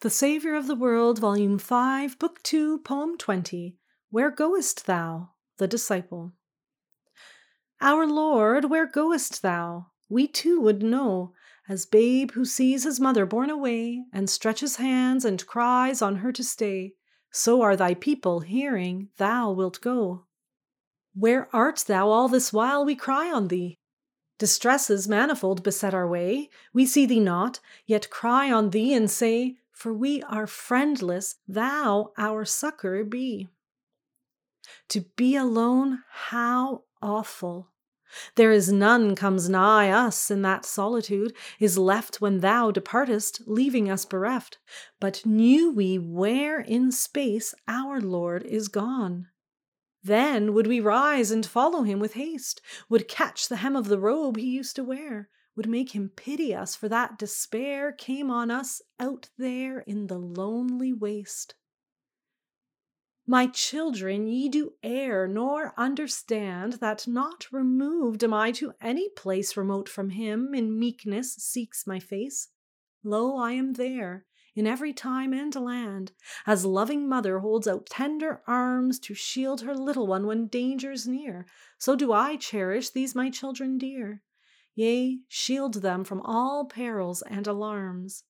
The Saviour of the World, Volume 5, Book 2, Poem 20. Where goest thou? The Disciple. Our Lord, where goest thou? We too would know, as babe who sees his mother borne away, and stretches hands and cries on her to stay, so are thy people hearing thou wilt go. Where art thou all this while we cry on thee? Distresses manifold beset our way, we see thee not, yet cry on thee and say, for we are friendless, thou our succor be. To be alone, how awful! There is none comes nigh us in that solitude is left when thou departest, leaving us bereft. But knew we where in space our Lord is gone. Then would we rise and follow him with haste, would catch the hem of the robe he used to wear, would make him pity us for that despair came on us out there in the lonely waste. My children, ye do err, nor understand that not removed am I to any place remote from him, in meekness seeks my face. Lo, I am there, in every time and land, as loving mother holds out tender arms to shield her little one when danger's near, so do I cherish these my children dear yea, shield them from all perils and alarms.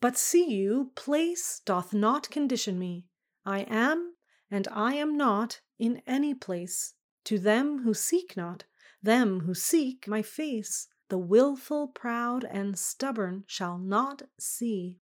But see you, place doth not condition me. I am, and I am not, in any place. To them who seek not, them who seek my face, the wilful, proud, and stubborn shall not see.